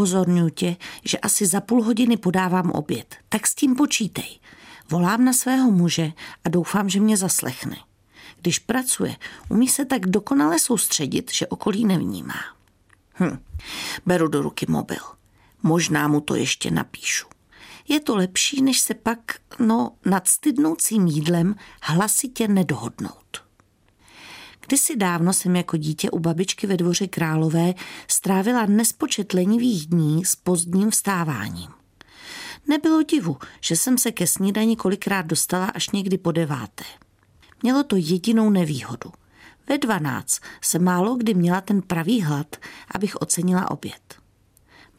Upozorňuji tě, že asi za půl hodiny podávám oběd, tak s tím počítej. Volám na svého muže a doufám, že mě zaslechne. Když pracuje, umí se tak dokonale soustředit, že okolí nevnímá. Hm, beru do ruky mobil. Možná mu to ještě napíšu. Je to lepší, než se pak, no, nad stydnoucím jídlem hlasitě nedohodnout. Kdysi dávno jsem jako dítě u babičky ve dvoře Králové strávila nespočet lenivých dní s pozdním vstáváním. Nebylo divu, že jsem se ke snídani kolikrát dostala až někdy po deváté. Mělo to jedinou nevýhodu. Ve dvanáct se málo kdy měla ten pravý hlad, abych ocenila oběd.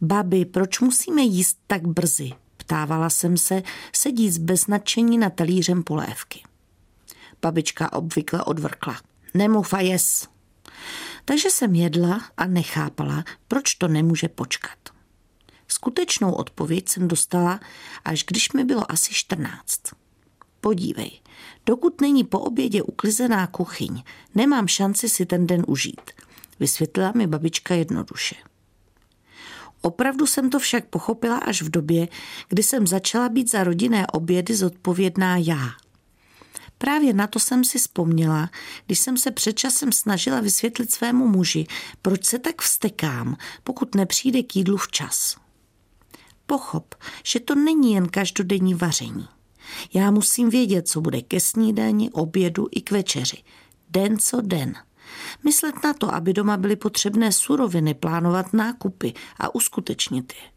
Babi, proč musíme jíst tak brzy? Ptávala jsem se, sedíc bez nadšení na talířem polévky. Babička obvykle odvrkla. Nemluv a jes. Takže jsem jedla a nechápala, proč to nemůže počkat. Skutečnou odpověď jsem dostala, až když mi bylo asi 14. Podívej, dokud není po obědě uklizená kuchyň, nemám šanci si ten den užít, vysvětlila mi babička jednoduše. Opravdu jsem to však pochopila až v době, kdy jsem začala být za rodinné obědy zodpovědná já. Právě na to jsem si vzpomněla, když jsem se před časem snažila vysvětlit svému muži, proč se tak vstekám, pokud nepřijde k jídlu včas. Pochop, že to není jen každodenní vaření. Já musím vědět, co bude ke snídani, obědu i k večeři. Den co den. Myslet na to, aby doma byly potřebné suroviny, plánovat nákupy a uskutečnit je.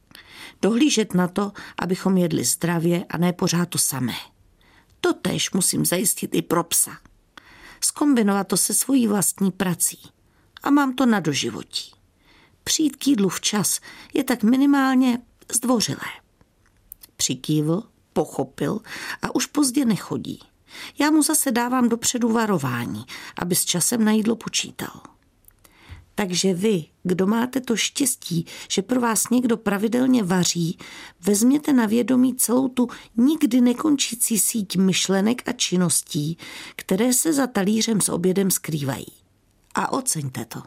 Dohlížet na to, abychom jedli zdravě a ne pořád to samé. To tež musím zajistit i pro psa. Skombinovat to se svojí vlastní prací. A mám to na doživotí. Přijít k jídlu včas je tak minimálně zdvořilé. Přikývl, pochopil a už pozdě nechodí. Já mu zase dávám dopředu varování, aby s časem na jídlo počítal. Takže vy, kdo máte to štěstí, že pro vás někdo pravidelně vaří, vezměte na vědomí celou tu nikdy nekončící síť myšlenek a činností, které se za talířem s obědem skrývají. A oceňte to.